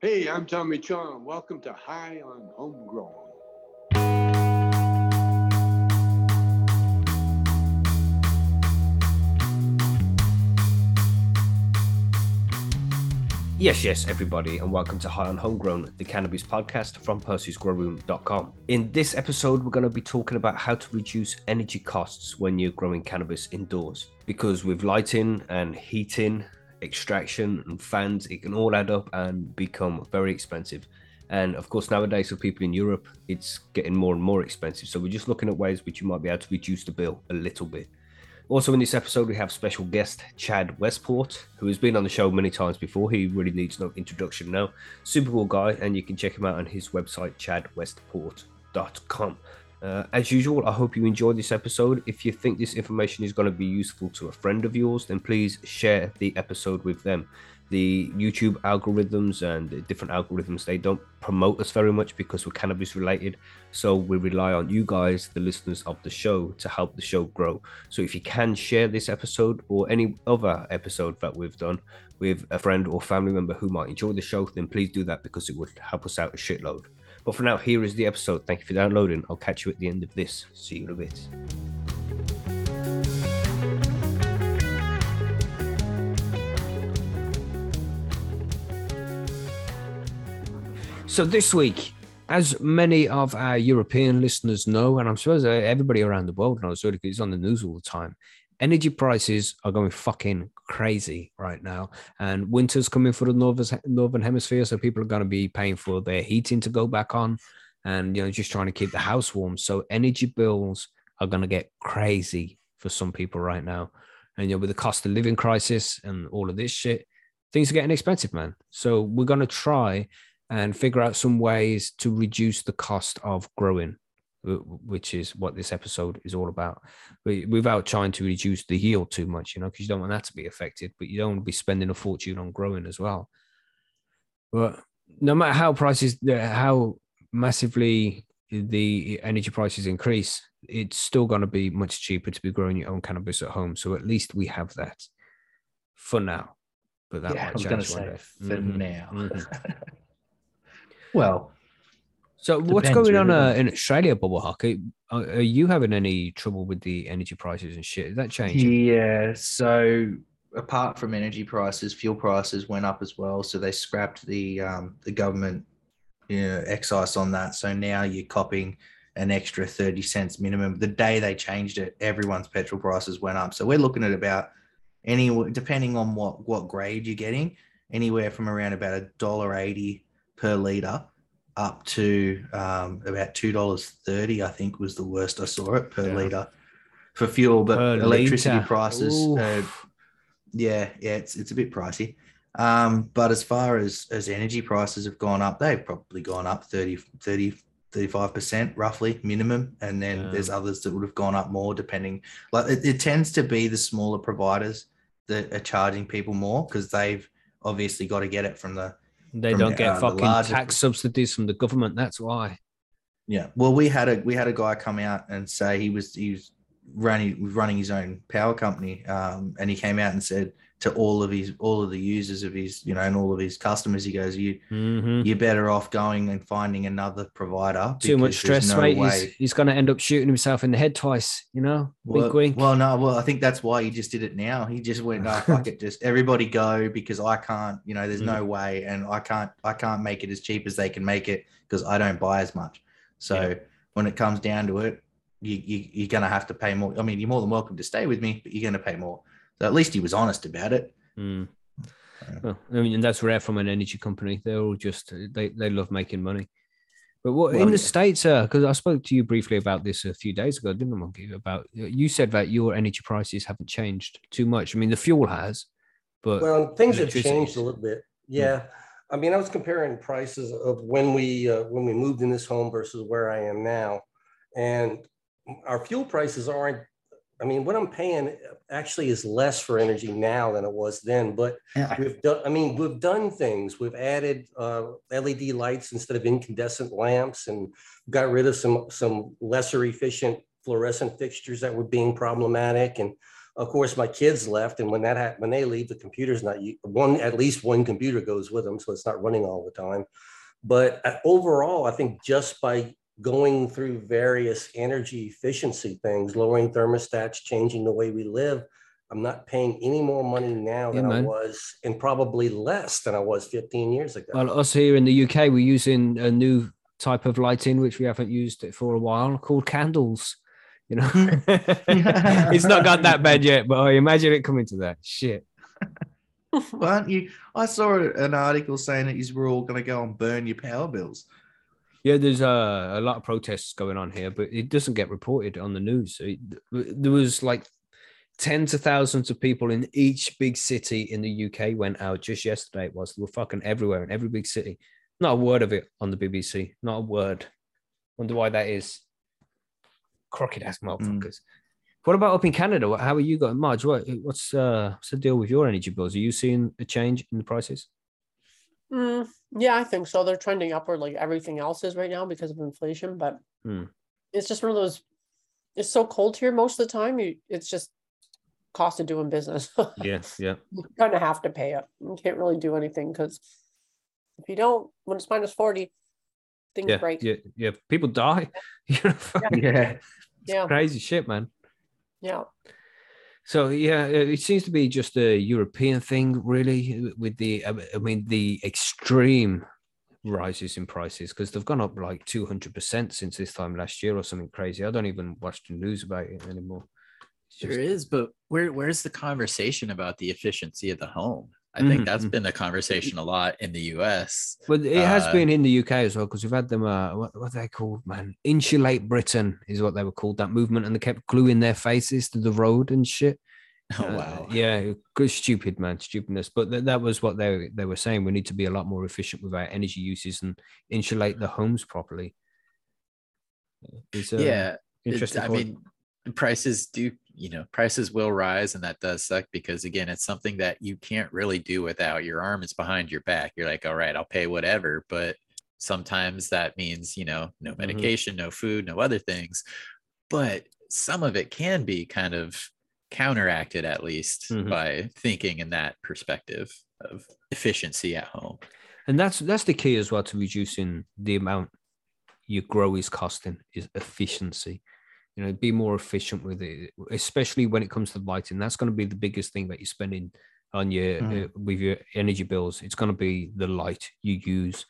Hey, I'm Tommy Chong. Welcome to High on Homegrown. Yes, yes, everybody, and welcome to High on Homegrown, the cannabis podcast from Percy'sGrowroom.com. In this episode, we're going to be talking about how to reduce energy costs when you're growing cannabis indoors. Because with lighting and heating, extraction, and fans, it can all add up and become very expensive. And of course, nowadays for people in Europe, it's getting more and more expensive. So we're just looking at ways which you might be able to reduce the bill a little bit. Also, in this episode, we have special guest Chad Westport, who has been on the show many times before. He really needs no introduction now. Super cool guy, and you can check him out on his website, chadwestport.com. Uh, as usual, I hope you enjoyed this episode. If you think this information is going to be useful to a friend of yours, then please share the episode with them the YouTube algorithms and different algorithms they don't promote us very much because we're cannabis related. So we rely on you guys, the listeners of the show, to help the show grow. So if you can share this episode or any other episode that we've done with a friend or family member who might enjoy the show, then please do that because it would help us out a shitload. But for now, here is the episode. Thank you for downloading. I'll catch you at the end of this. See you in a bit. So this week, as many of our European listeners know, and I'm sure everybody around the world knows, because it's on the news all the time, energy prices are going fucking crazy right now. And winter's coming for the northern northern hemisphere, so people are going to be paying for their heating to go back on, and you know just trying to keep the house warm. So energy bills are going to get crazy for some people right now. And you know with the cost of living crisis and all of this shit, things are getting expensive, man. So we're going to try and figure out some ways to reduce the cost of growing, which is what this episode is all about. Without trying to reduce the yield too much, you know, because you don't want that to be affected, but you don't want to be spending a fortune on growing as well. But no matter how prices, how massively the energy prices increase, it's still going to be much cheaper to be growing your own cannabis at home. So at least we have that for now. But that yeah, might change one day. For mm-hmm. now. Mm-hmm. Well, so what's going on uh, in Australia, Bubble Hawk? Are, are, you having any trouble with the energy prices and shit? Is that changing? Yeah. So apart from energy prices, fuel prices went up as well. So they scrapped the um, the government you know, excise on that. So now you're copying an extra 30 cents minimum. The day they changed it, everyone's petrol prices went up. So we're looking at about any depending on what what grade you're getting, anywhere from around about a dollar eighty per litre up to um, about two dollars thirty. I think was the worst I saw it per yeah. litre for fuel, but per electricity litre. prices. Uh, yeah, yeah, it's it's a bit pricey. Um, but as far as as energy prices have gone up, they've probably gone up 30, 30 35% roughly minimum and then yeah. there's others that would have gone up more depending like it, it tends to be the smaller providers that are charging people more because they've obviously got to get it from the they don't get uh, fucking tax subsidies from the government. That's why. Yeah. Well, we had a we had a guy come out and say he was he was running running his own power company, um, and he came out and said to all of his all of the users of his you know and all of his customers he goes you mm-hmm. you're better off going and finding another provider too much stress no mate he's, he's going to end up shooting himself in the head twice you know well, wink, wink. well no well i think that's why he just did it now he just went no fuck it just everybody go because i can't you know there's mm. no way and i can't i can't make it as cheap as they can make it because i don't buy as much so yeah. when it comes down to it you, you you're going to have to pay more i mean you're more than welcome to stay with me but you're going to pay more so at least he was honest about it. Mm. Well, I mean, and that's rare from an energy company. They're all just they they love making money. But what well, in the states, because uh, I spoke to you briefly about this a few days ago, didn't I, Monkey? About you said that your energy prices haven't changed too much. I mean, the fuel has, but well, things have changed a little bit. Yeah, I mean, I was comparing prices of when we uh, when we moved in this home versus where I am now, and our fuel prices aren't I mean, what I'm paying actually is less for energy now than it was then. But yeah. we've done, I mean, we've done things. We've added uh, LED lights instead of incandescent lamps, and got rid of some some lesser efficient fluorescent fixtures that were being problematic. And Of course, my kids left, and when that hap- when they leave, the computer's not one. At least one computer goes with them, so it's not running all the time. But uh, overall, I think just by going through various energy efficiency things, lowering thermostats, changing the way we live, I'm not paying any more money now Yeah, than I was, and probably less than I was 15 years ago. Well, us here in the UK, we're using a new type of lighting which we haven't used it for a while, called candles. You know, it's not got that bad yet, but I imagine it coming to that. Shit. Well, aren't you? I saw an article saying that you were all going to go and burn your power bills. Yeah, there's uh, a lot of protests going on here, but it doesn't get reported on the news. It, there was like tens of thousands of people in each big city in the UK went out just yesterday. It was they were fucking everywhere in every big city. Not a word of it on the BBC. Not a word. Wonder why that is. Crooked ass motherfuckers. What about up in Canada? How are you going, Marge? What, what's uh, what's the deal with your energy bills? Are you seeing a change in the prices? Mm, yeah, I think so. They're trending upward like everything else is right now because of inflation, but Hmm. it's just one of those. It's so cold here most of the time. You, it's just cost of doing business. Yeah, yeah. you kind of have to pay it. You can't really do anything because if you don't, when it's minus forty, things Yeah, break. yeah, yeah. People die. You know, fucking Yeah. yeah, crazy shit, man. yeah. So yeah, it seems to be just a European thing, really, with the I mean the extreme rises in prices because they've gone up like two hundred percent since this time last year or something crazy. I don't even watch the news about it anymore. It's There just- is, but where where's the conversation about the efficiency of the home? I think that's mhm. been a conversation a lot in the US. But it has Uh, been in the UK as well because we've had them. Uh, what, what are they called, man? Insulate Britain is what they were called. That movement, and they kept gluing their faces to the road and shit. Oh Uh, wow. yeah, good stupid man, stupidness. But th- that was what they they were saying. We need to be a lot more efficient with our energy uses and insulate the homes properly. It's, uh, yeah. it- interesting. I point. Mean, prices do, you know, prices will rise and that does suck because again, it's something that you can't really do without your arm is behind your back. You're like, all right, I'll pay whatever. But sometimes that means, you know, no Mm-hmm. medication, no food, no other things. But some of it can be kind of counteracted at least Mhm. by thinking in that perspective of efficiency at home. and that's that's the key as well to reducing the amount your grow is costing is efficiency. You know, be more efficient with it, especially when it comes to lighting. That's going to be the biggest thing that you're spending on your Mhm. uh, with your energy bills. It's going to be the light you use,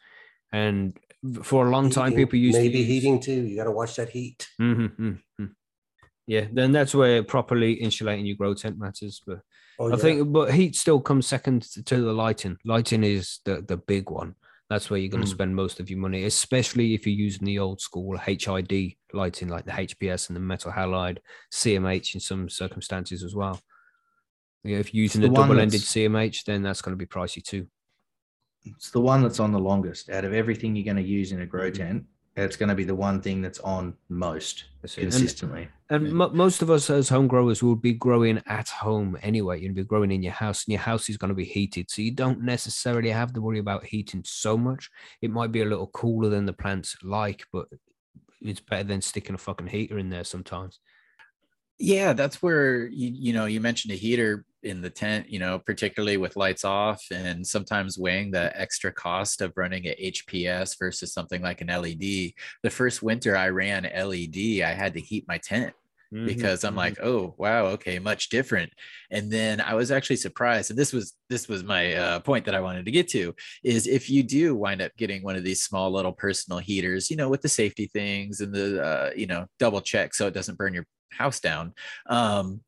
and for a long time, people used maybe to use, heating too. You got to watch that heat. Mhm, mhm, mhm. Yeah, then that's where properly insulating your grow tent matters. But Oh, I yeah. think, but heat still comes second to to the lighting. Lighting is the the big one. That's where you're going to Mm. spend most of your money, especially if you're using the old school HID lighting, like the HPS and the metal halide, CMH in some circumstances as well. Yeah, if you're using the the double-ended CMH, then that's going to be pricey too. It's the one that's on the longest out of everything you're going to use in a grow Mhm. tent. It's going to be the one thing that's on most it. And- consistently. And Yeah. mo- most of us as home growers will be growing at home anyway. You'll be growing in your house, and your house is going to be heated. So you don't necessarily have to worry about heating so much. It might be a little cooler than the plants like, but it's better than sticking a fucking heater in there sometimes. Yeah, that's where you you know you mentioned a heater in the tent, you know, particularly with lights off and sometimes weighing the extra cost of running a HPS versus something like an LED. The first winter I ran LED, I had to heat my tent Mm-hmm, because I'm like, oh wow, okay, much different. And then I was actually surprised, and this was this was my uh, point that I wanted to get to is if you do wind up getting one of these small little personal heaters, you know, with the safety things and the uh, you know double check so it doesn't burn your house down. Um,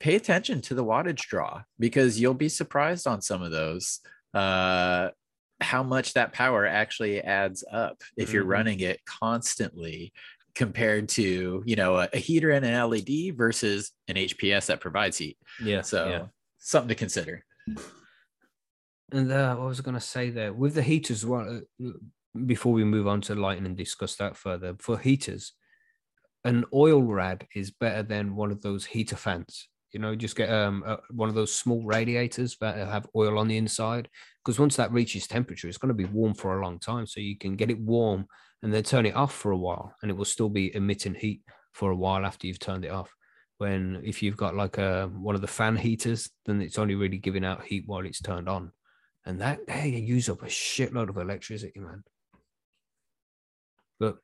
pay attention to the wattage draw because you'll be surprised on some of those. Uh, how much that power actually adds up if you're Mhm. running it constantly compared to you know a, a heater and an LED versus an HPS that provides heat. yeah. So yeah. something to consider. And uh, what was I going to say there with the heaters? Well, uh, before we move on to lighting and discuss that further, for heaters, an oil rad is better than one of those heater fans. You know, just get um uh, one of those small radiators that have oil on the inside, because once that reaches temperature, it's going to be warm for a long time. So you can get it warm and then turn it off for a while, and it will still be emitting heat for a while after you've turned it off. when if you've got like a one of the fan heaters, then it's only really giving out heat while it's turned on, and that hey, you use up a shitload of electricity, man. But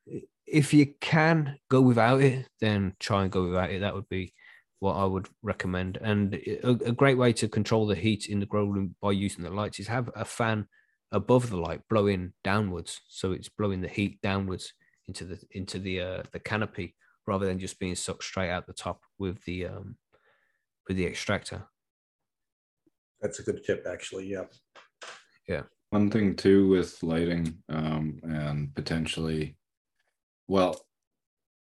if you can go without it, then try and go without it. That would be what I would recommend. And a, a great way to control the heat in the grow room by using the lights is have a fan above the light blowing downwards, so it's blowing the heat downwards into the into the uh, the canopy rather than just being sucked straight out the top with the um with the extractor. That's a good tip, actually. Yeah. Yeah. One thing too with lighting, um, and potentially, well,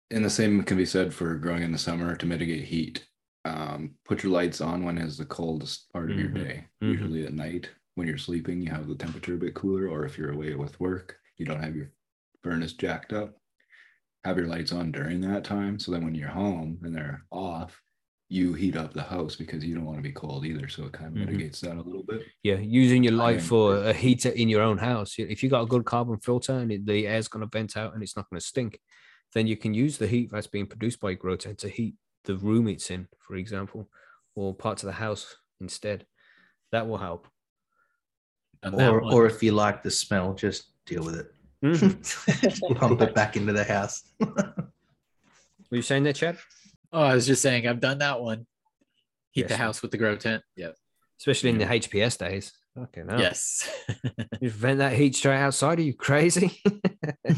and the same can be said for growing in the summer to mitigate heat. Um, put your lights on when it's the coldest part of your Mhm. day. Mhm. Usually at night when you're sleeping, you have the temperature a bit cooler, or if you're away with work, you don't have your furnace jacked up. Have your lights on during that time, so then when you're home and they're off, you heat up the house because you don't want to be cold either. So it kind of Mhm. mitigates that a little bit. Yeah, using your light for a heater in your own house. If you got a good carbon filter and it, the air's going to vent out and it's not going to stink, then you can use the heat that's being produced by grow tent to heat the room it's in, for example, or parts of the house instead. That will help. On that Or, one. or if you like the smell, just deal with it. Mhm. Pump it back into the house. Were you saying that, Chad? Oh, I was just saying I've done that one. Heat the house with the grow tent. Yep. Especially in the HPS days. Okay, no. Yes. You vent that heat straight outside. Are you crazy? I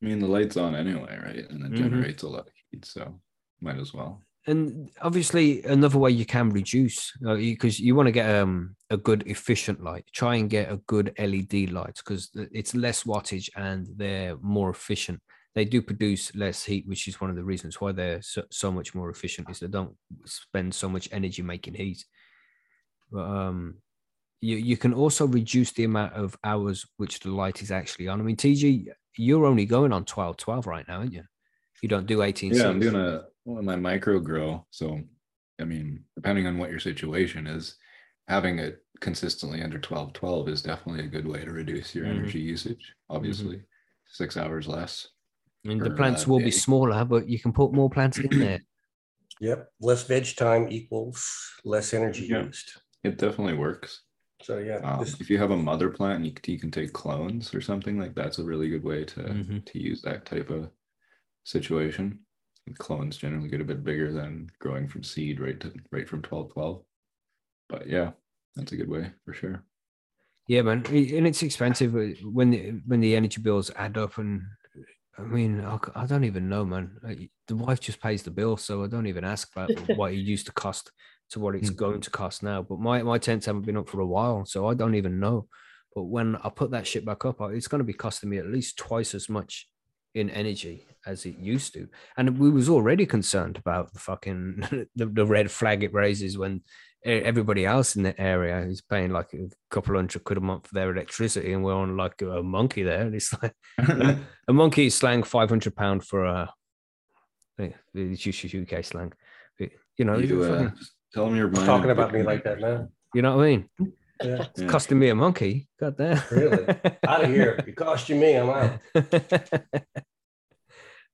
mean, the light's on anyway, right? And it Mhm. generates a lot of heat, so might as well. and obviously another way you can reduce because you want to get um, a good efficient light try and get a good led light because it's less wattage and they're more efficient they do produce less heat which is one of the reasons why they're so, so much more efficient is they don't spend so much energy making heat but um you, you can also reduce the amount of hours which the light is actually on i mean tg you're only going on 12 12 right now aren't you you don't do 18 Yeah, I'm doing a well, my micro grow. So, I mean, depending on what your situation is, having it consistently under 12 12 is definitely a good way to reduce your Mhm. energy usage. Obviously, six hours less. And the plants will be smaller, but you can put more plants in there. Yep. Less veg time equals less energy Yeah. used. It definitely works. So yeah, Um, this- if you have a mother plant, you, you can take clones or something like that's a really good way to Mhm. to use that type of situation. And clones generally get a bit bigger than growing from seed right to right from 12 12. But yeah, that's a good way for sure. Yeah, man, and it's expensive uh, when the, when the energy bills add up. And I mean, I don't even know, man. The wife just pays the bill, so I don't even ask about what it used to cost to what it's Mm. going to cost now. But my my tents haven't been up for a while, so I don't even know. But when I put that shit back up, it's going to be costing me at least twice as much in energy as it used to. And we was already concerned about the fucking the, the red flag it raises when everybody else in the area is paying like a couple hundred quid a month for their electricity, and we're on like a monkey there. And it's like a monkey is slang five hundred pound for a. eh, It's just UK slang, But, you know. you, it's uh, fucking- tell them you're talking about me like that now. you know what I mean? Yeah. It's Yeah. costing me a monkey. God damn. Really? Out of here. If it cost you me, I'm out.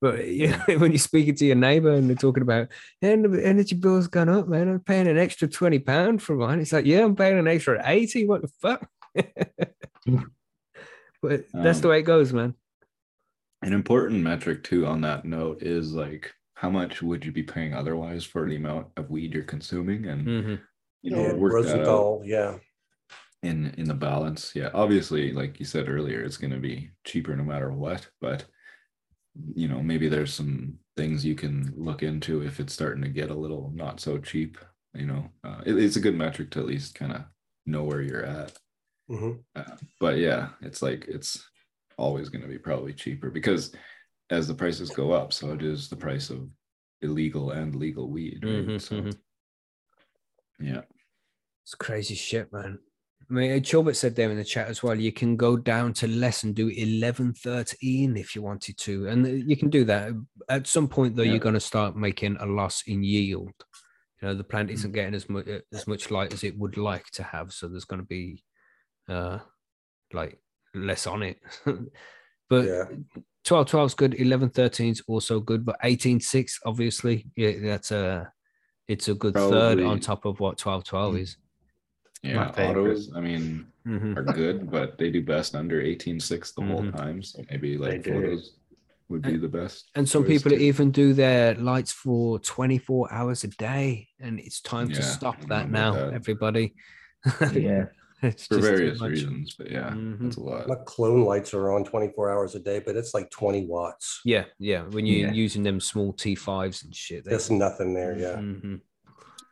but yeah, when you're speaking to your neighbor and they're talking about, and the energy bill's gone up, man, I'm paying an extra 20 pound for mine. It's like, yeah, I'm paying an extra 80. What the fuck? but that's the Um, way it goes, man. An important metric too on that note is like how much would you be paying otherwise for the amount of weed you're consuming and Mhm. you know Yeah, work that out yeah. in in the balance. Yeah, obviously, like you said earlier, it's going to be cheaper no matter what. But you know, maybe there's some things you can look into if it's starting to get a little not so cheap. You know, uh, it- it's a good metric to at least kind of know where you're at. Mhm. Uh, but yeah, it's like it's always going to be probably cheaper because as the prices go up, so it is the price of illegal and legal weed. Right? Mhm, so mhm. yeah, It's crazy shit, man. I mean, Chilbert said there in the chat as well. You can go down to less and do 11, 13 if you wanted to. And uh, you can do that. At some point, though, Yeah. you're going to start making a loss in yield. You know, the plant isn't getting as much as much light as it would like to have. So there's going to be uh like less on it. but Yeah. 12 12 is good 11 13 is also good but 18 6 obviously yeah that's a it's a good third on top of what 12 12 is Yeah, favorite. autos. I mean, Mhm. are good, but they do best under 18.6 the whole Mhm. time. So maybe like do. photos would be the best. and some people too. even do their lights for 24 hours a day and it's time to stop that now that. everybody Yeah. it's for various reasons, but yeah, Mhm. that's a lot. My clone lights are on twenty-four hours a day, but it's like twenty watts. yeah yeah when you're Yeah. using them small t5s and shit they- There's nothing there, yeah. Mhm.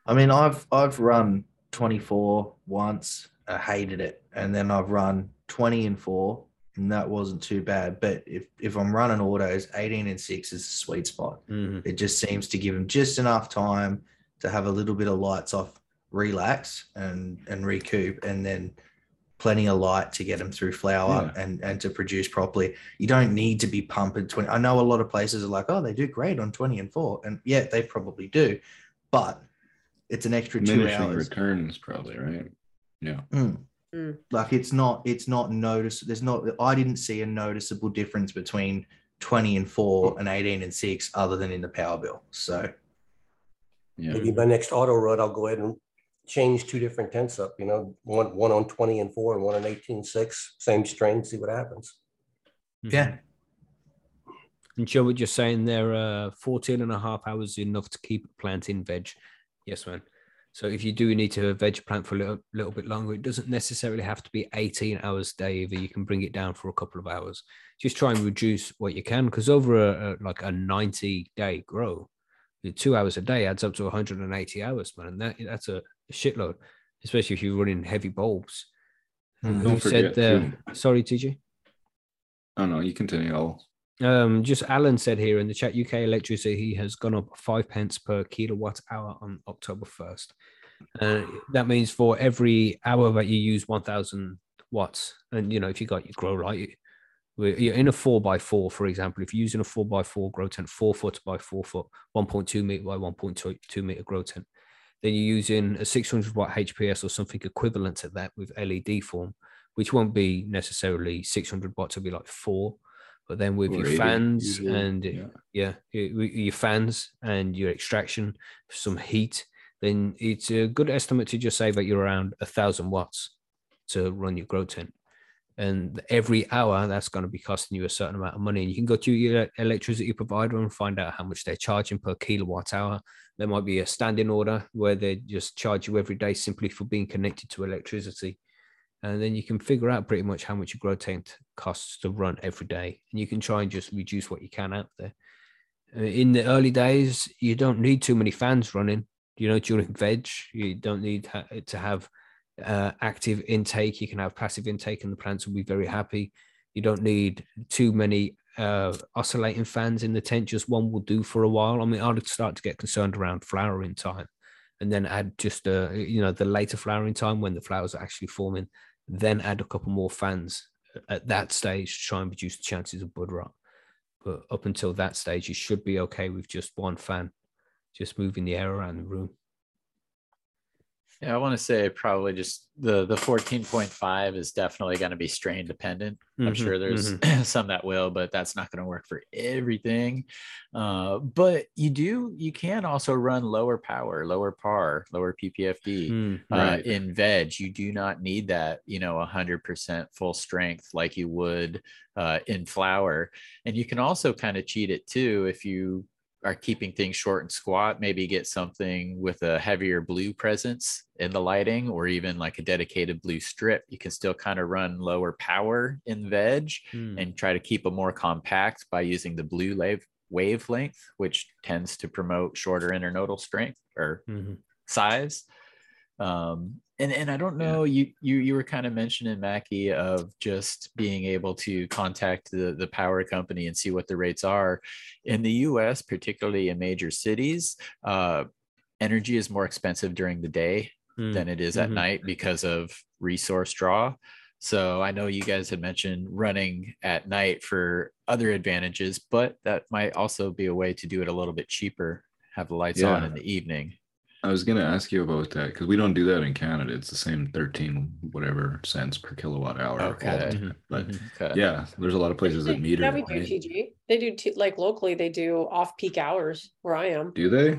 I mean, I've I've run 24 once, I hated it, and then I've run 20 and four, and that wasn't too bad. But if if I'm running autos, 18 and six is a sweet spot. Mhm. It just seems to give them just enough time to have a little bit of lights off, relax, and and recoup, and then plenty of light to get them through flower and and to produce properly. You don't need to be pumping 20. I know a lot of places are like, oh, they do great on 20 and four, and yeah, they probably do, but it's an extra two Diminishing hours. returns, probably, right? Yeah. Mm. Mm. Like it's not, it's not notice. There's not. I didn't see a noticeable difference between 20 and four and 18 and six, other than in the power bill. So Yeah. Maybe my next auto run, I'll go ahead and change two different tents up, you know, one, one on twenty and four and one on eighteen six, same strain, see what happens. yeah, And Joe, what you're saying there, uh, 14 and a half hours is enough to keep planting veg. Yes, man. So if you do need to have a veg plant for a little, little bit longer, it doesn't necessarily have to be 18 hours a day either. You can bring it down for a couple of hours. Just try and reduce what you can because over a, a like a 90 day grow, two hours a day adds up to 180 hours, man. And that, that's a shitload, especially if you're running heavy bulbs. Mm, Who Don't said there? Sorry, TJ. Oh no, you continue. I'll Um, just Alan said here in the chat, UK electricity has gone up five pence per kilowatt hour on October 1st. Uh, that means for every hour that you use 1000 watts, and you know, if you got your grow light, you're in a four by four, for example, if you're using a four by four grow tent, four foot by four foot, 1.2 meter by 1.2 meter grow tent, then you're using a 600 watt HPS or something equivalent to that with LED form, which won't be necessarily 600 watts, it'll be like four. But then with or your 80 fans usually, and yeah. yeah, your fans and your extraction, some heat, then it's a good estimate to just say that you're around a thousand watts to run your grow tent. And every hour, that's going to be costing you a certain amount of money. And you can go to your electricity provider and find out how much they're charging per kilowatt hour. There might be a standing order where they just charge you every day simply for being connected to electricity. And then you can figure out pretty much how much your grow tent costs to run every day. And you can try and just reduce what you can out there. Uh, In the early days, you don't need too many fans running. You know, during veg, you don't need to have uh, active intake. You can have passive intake, and the plants will be very happy. You don't need too many uh, oscillating fans in the tent. Just one will do for a while. I mean, I'd start to get concerned around flowering time, and then add just uh, you know the later flowering time when the flowers are actually forming. Then add a couple more fans at that stage to try and reduce the chances of bud rot. But up until that stage, you should be okay with just one fan, just moving the air around the room. Yeah, I want to say probably just the the 14.5 is definitely going to be strain dependent. I'm Mhm, sure there's some that will, but that's not going to work for everything. Uh, but you do you can also run lower power, lower PAR, lower PPFD. Mm, Uh, in veg, you do not need that, you know, 100% full strength like you would uh, in flower. And you can also kind of cheat it too if you are keeping things short and squat, maybe get something with a heavier blue presence in the lighting or even like a dedicated blue strip. You can still kind of run lower power in veg mm. and try to keep them more compact by using the blue wave wavelength, which tends to promote shorter internodal strength or Mhm. size. Um, and and I don't Yeah. know, you you you were kind of mentioning Mackie of just being able to contact the the power company and see what the rates are. In the U.S., particularly in major cities, uh, energy is more expensive during the day Mm. than it is at Mhm. night because of resource draw. So I know you guys had mentioned running at night for other advantages, but that might also be a way to do it a little bit cheaper. Have the lights on in the evening. I was gonna ask you about that because we don't do that in Canada. It's the same thirteen whatever cents per kilowatt hour. Okay. time. Mm-hmm. But mm-hmm. Okay. yeah, there's a lot of places that meter. Yeah, we it, do right? TG. They do, T- like locally, they do off-peak hours where I am. Do they?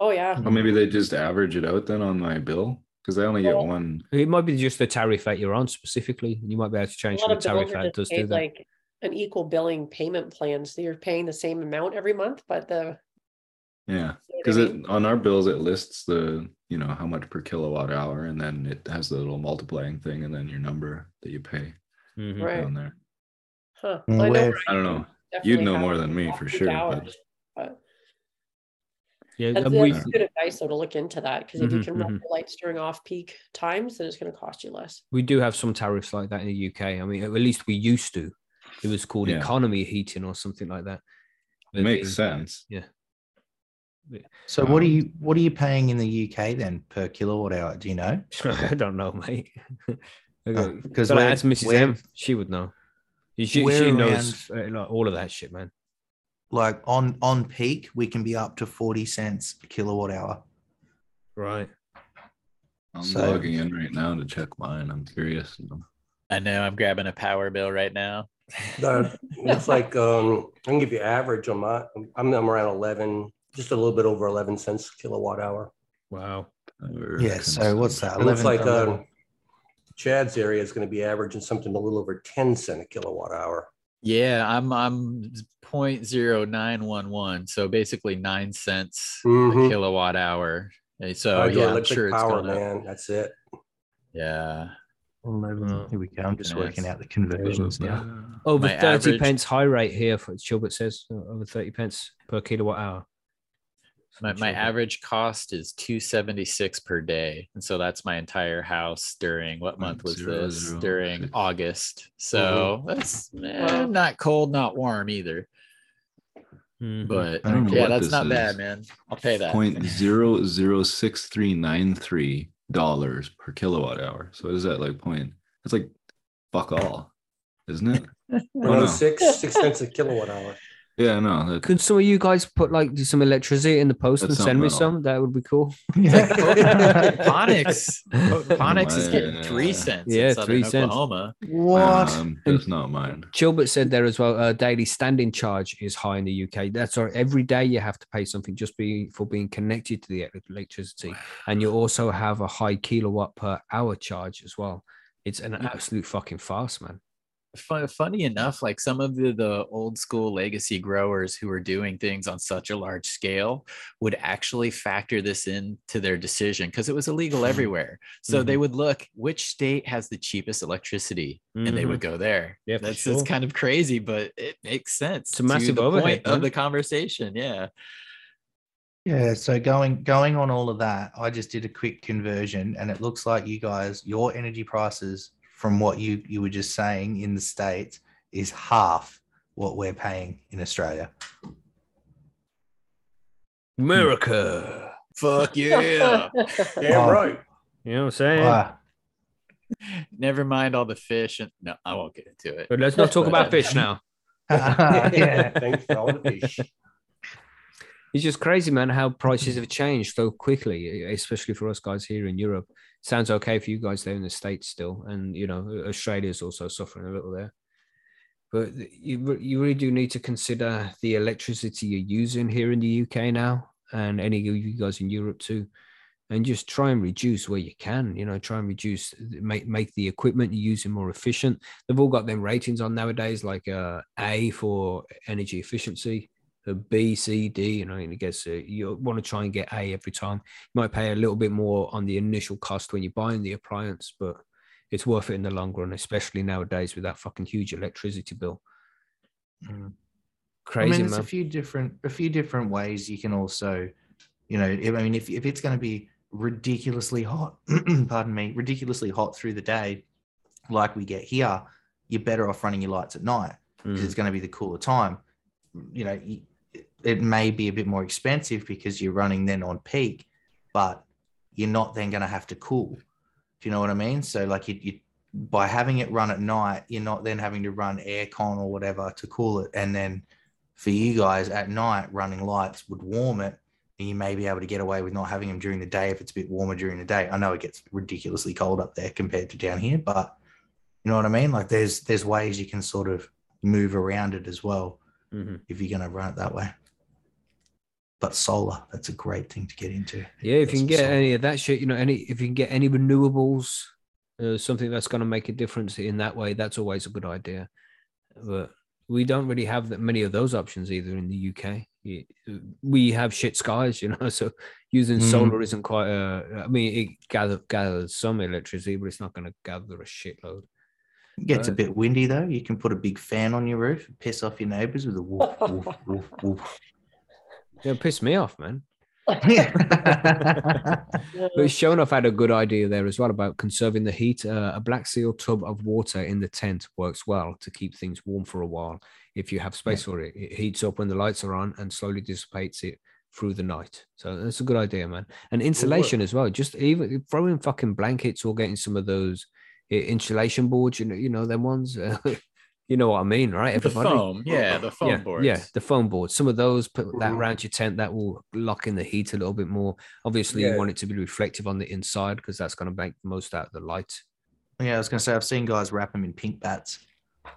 Oh, yeah. Or maybe they just average it out then on my bill because I only get Well- one. It might be just the tariff that you're on specifically. You might be able to change lot the tariff that does do that. like an equal billing payment plan, so you're paying the same amount every month, but the. Yeah, you know I because mean? it on our bills it lists the you know how much per kilowatt hour, and then it has the little multiplying thing, and then your number that you pay Mhm. Right. down there. Huh. Well, I know where- where I don't know. You'd know more than me for sure. Hours, But Yeah, that's, we, that's good advice though to look into that, because if you Mhm, can run mhm. the lights during off-peak times, then it's gonna cost you less. we do have some tariffs like that in the UK. I mean, at least we used to. It was called Yeah. economy heating or something like that. it makes sense. So what are you what are you paying in the UK then per kilowatt hour? Do you know? I don't know, mate. Because Gotta we're- Mrs. M. She would know. She, she we're knows uh, like, all of that shit, man. Like on on peak, we can be up to 40 cents a kilowatt hour. Right. I'm So- logging in right now to check mine. I'm curious. I know I'm grabbing a power bill right now. That looks like, um, I can give you average on my, I'm, I'm around eleven, just a little bit over eleven cents kilowatt hour. Wow. Or Yeah. So what's that? It looks like, per level? um, Chad's area is gonna be averaging something a little over ten cent a kilowatt hour. Yeah, I'm I'm point zero nine one one, so basically nine cents a Mhm. kilowatt hour. And So Oh, yeah, I'm sure Hydroelectric it's power, going man, that's it. Yeah. 11. Here we go. I'm just Yeah, working out the conversions now. Over My 30 average- pence high rate here for Chilbert says uh, over 30 pence per kilowatt hour. My, my average cost is 276 per day. And so that's my entire house during what month was zero this? zero During. August. So that's eh, not cold, not warm either. Mhm. But I don't know yeah, that's not is. bad, man. I'll pay that. Point zero zero six three nine three dollars per kilowatt hour. So is that like point? It's like fuck all, isn't it? Oh, No, no. six, six cents a kilowatt hour. Yeah, no. That, Could some of you guys put like some electricity in the post That's and send me some? That would be cool. Phonics. Phonics is getting three cents Yeah, in Southern three cents. Oklahoma. what? um, that's not mine. Chilbert said there as well. Uh, daily standing charge is high in the UK. That's right. Every day you have to pay something just be for being connected to the electricity, and you also have a high kilowatt per hour charge as well. It's an absolute fucking farce, man. Fun, funny enough, like some of the, the old school legacy growers who were doing things on such a large scale would actually factor this into their decision because it was illegal everywhere. So they would look which state has the cheapest electricity and they would go there. Yeah, that's, sure. that's kind of crazy, but it makes sense. It's a massive to the overhead, point man. of the conversation. Yeah. Yeah, so going going on all of that, I just did a quick conversion and it looks like you guys your energy prices from what you you were just saying in the states is half what we're paying in Australia. America. Fuck yeah. Damn Oh. right. You know what I'm saying? Wow. Never mind all the fish. And no, I won't get into it. But let's not talk But- about fish now. yeah. Thanks for all the fish. It's just crazy, man, how prices have changed so quickly, especially for us guys here in Europe. Sounds okay for you guys there in the States still. And, you know, Australia's also suffering a little there. But you, you really do need to consider the electricity you're using here in the UK now and any of you guys in Europe too. And just try and reduce where you can, you know, try and reduce, make, make the equipment you're using more efficient. They've all got them ratings on nowadays, like uh, A for energy efficiency, B, C, D, you know, and it gets, uh, you want to try and get A every time. You might pay a little bit more on the initial cost when you're buying the appliance, but it's worth it in the long run, especially nowadays with that fucking huge electricity bill. Mm. I Crazy, mean, there's man. a few different a few different ways you can also, you know, I mean, if, if it's going to be ridiculously hot, pardon me, ridiculously hot through the day, like we get here, you're better off running your lights at night because Mm. it's going to be the cooler time. You know, it may be a bit more expensive because you're running then on peak, but you're not then going to have to cool. Do you know what I mean? So, like, you, you by having it run at night, you're not then having to run aircon or whatever to cool it, and then for you guys at night running lights would warm it and you may be able to get away with not having them during the day if it's a bit warmer during the day. I know it gets ridiculously cold up there compared to down here, but you know what I mean? Like there's there's ways you can sort of move around it as well Mhm. if you're going to run it that way. But solar, that's a great thing to get into. Yeah, if you can get solar. any of that shit, you know, any if you can get any renewables, uh, something that's going to make a difference in that way, that's always a good idea. But we don't really have that many of those options either in the UK. We have shit skies, you know, so using Mm. solar isn't quite a. I mean, it gather, gathers some electricity, but it's not going to gather a shitload. It gets a bit windy though. You can put a big fan on your roof, piss off your neighbors with a woof, woof, woof, woof. Yeah, it pissed me off, man. Yeah. But Shonoff had a good idea there as well about conserving the heat. Uh, a black seal tub of water in the tent works well to keep things warm for a while. If you have space for it, it heats up when the lights are on and slowly dissipates it through the night. So that's a good idea, man. And insulation as well. Just even throwing fucking blankets or getting some of those uh, insulation boards. You know, you know them ones. you know what I mean, right? The foam, yeah, the foam yeah, boards. Yeah, the foam board. Some of those put that around your tent that will lock in the heat a little bit more. Obviously, Yeah. you want it to be reflective on the inside because that's going to make the most out of the light. yeah, I was gonna say I've seen guys wrap them in pink bats,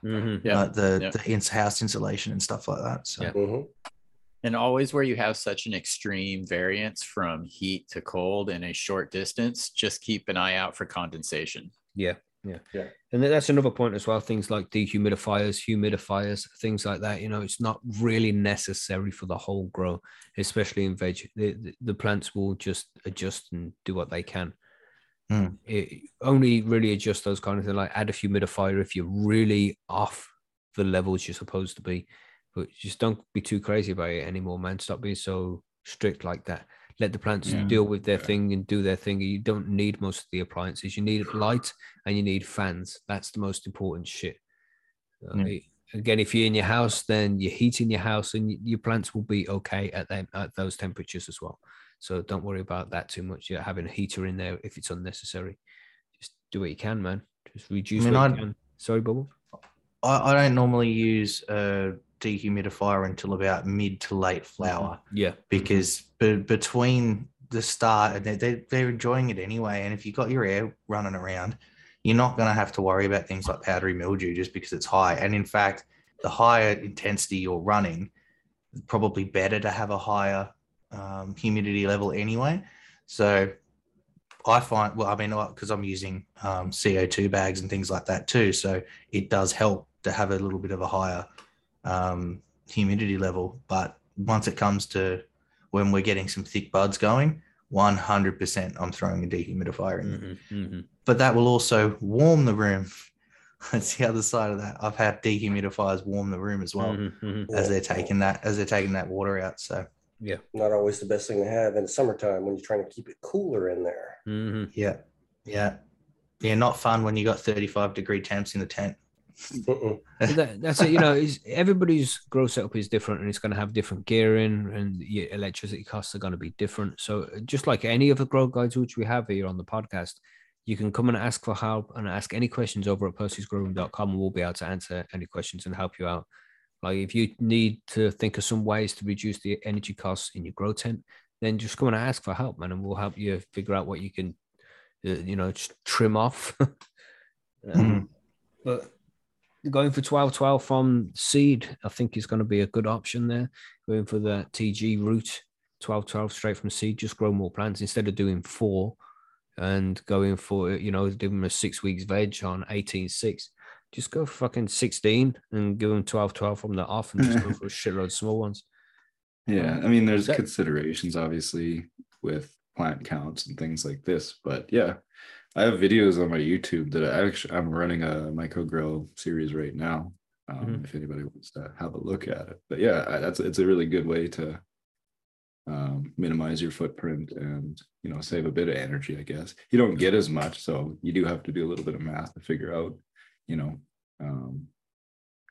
Mm-hmm. Yeah, like the yeah. the ins house insulation and stuff like that. So Yeah. Mhm. And always where you have such an extreme variance from heat to cold in a short distance, just keep an eye out for condensation. Yeah, yeah, Yeah. And that's another point as well. Things like dehumidifiers, humidifiers, things like that. You know, it's not really necessary for the whole grow, especially in veg. The, the, plants will just adjust and do what they can. Hmm. It, only really adjust those kind of things, like add a humidifier if you're really off the levels you're supposed to be. But just don't be too crazy about it anymore, man. Stop being so strict like that. Let the plants Yeah. deal with their Yeah. thing and do their thing. You don't need most of the appliances. You need light and you need fans. That's the most important shit. Yeah. Again, if you're in your house, then you're heating your house, and your plants will be okay at them at those temperatures as well. So don't worry about that too much. You're having a heater in there if it's unnecessary. Just do what you can, man. Just reduce mean, you I'd- can. Sorry, Bubble. I, I don't normally use a dehumidifier until about mid to late flower mm-hmm. Yeah. because be, between the start and they, they, they're enjoying it anyway. And if you've got your air running around, you're not going to have to worry about things like powdery mildew just because it's high. And in fact, the higher intensity you're running, probably better to have a higher um, humidity level anyway. So I find, well, I mean, because I'm using um, CO2 bags and things like that too. So it does help to have a little bit of a higher um, humidity level. But once it comes to when we're getting some thick buds going, 100% I'm throwing a dehumidifier in. there. Mm-hmm. But that will also warm the room. That's the other side of that. I've had dehumidifiers warm the room as well Mm-hmm. as they're taking that as they're taking that water out. So yeah, Not always the best thing to have in the summertime when you're trying to keep it cooler in there. Mm-hmm. yeah, yeah, yeah. Not fun when you got 35 degree temps in the tent. That, that's it. You know, everybody's grow setup is different, and it's going to have different gearing, and your electricity costs are going to be different. So, uh, just like any of the grow guides which we have here on the podcast, you can come and ask for help and ask any questions over at percysgrowroom.com, and we'll be able to answer any questions and help you out. Like if you need to think of some ways to reduce the energy costs in your grow tent, then just come and ask for help, man, and we'll help you figure out what you can, uh, you know, trim off. Um, But going for 12 12 from seed, I think is going to be a good option there. Going for the TG route, 12 12 straight from seed, just grow more plants instead of doing four and going for, you know, give them a six weeks veg on 18 6. Just go fucking 16 and give them 12 12 from the off and just go for a shitload of small ones. Yeah, I mean, there's That- considerations obviously with plant counts and things like this, but yeah, I have videos on my YouTube that I actually I'm running a micro grow series right now. Um, Mhm. If anybody wants to have a look at it, but yeah, I- that's it's a really good way to um, minimize your footprint and you know save a bit of energy. I guess you don't get as much, so you do have to do a little bit of math to figure out, you know, um,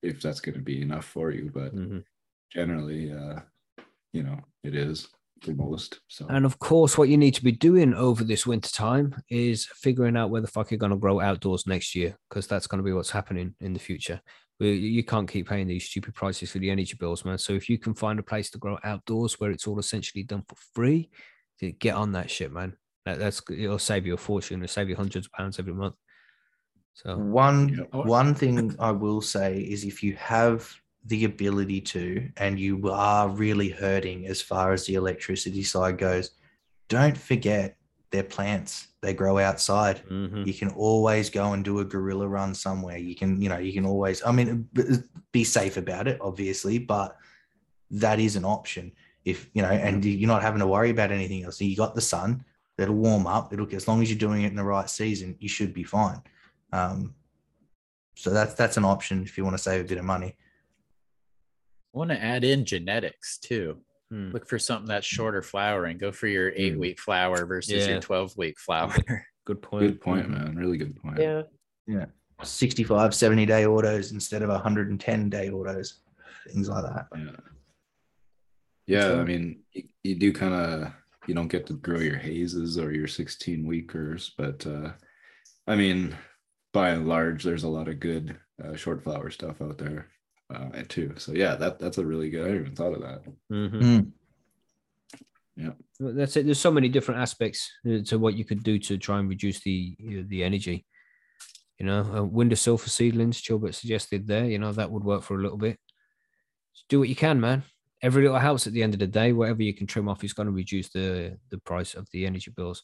if that's going to be enough for you. But Mhm. generally, uh, you know, it is for most. So And of course, what you need to be doing over this winter time is figuring out where the fuck you're going to grow outdoors next year, because that's going to be what's happening in the future. We, you can't keep paying these stupid prices for the energy bills, man. So if you can find a place to grow outdoors where it's all essentially done for free, get on that shit, man. That, that's it'll save you a fortune. It'll save you hundreds of pounds every month. So One Yep. one thing I will say is if you have the ability to and you are really hurting as far as the electricity side goes, don't forget they're plants. They grow outside. mhm. You can always go and do a guerrilla run somewhere. You can, you know, you can always, I mean, be safe about it, obviously, but that is an option. If, you know, and you're not having to worry about anything else. You got the sun, it'll warm up. It'll, as long as you're doing it in the right season, you should be fine. Um, so that's, that's an option if you want to save a bit of money. I want to add in genetics too. Hmm. Look for something that's shorter flowering. Go for your eight week flower versus Yeah. your 12 week flower. good point. Good point, man. Really good point. Yeah. Yeah. 65, 70 day autos instead of 110 day autos, things like that. Yeah. Yeah, So- I mean, you, you do kind of you don't get to grow your hazes or your 16 weekers, but uh I mean, by and large, there's a lot of good uh, short flower stuff out there uh, too. So yeah, that that's a really good. I hadn't even thought of that. Mhm. Mm. Well, That's it. There's so many different aspects uh, to what you could do to try and reduce the the energy. You know, uh, windowsill for seedlings, Chilbert suggested there. You know, that would work for a little bit. Just do what you can, man. Every little helps at the end of the day. Whatever you can trim off is going to reduce the the price of the energy bills.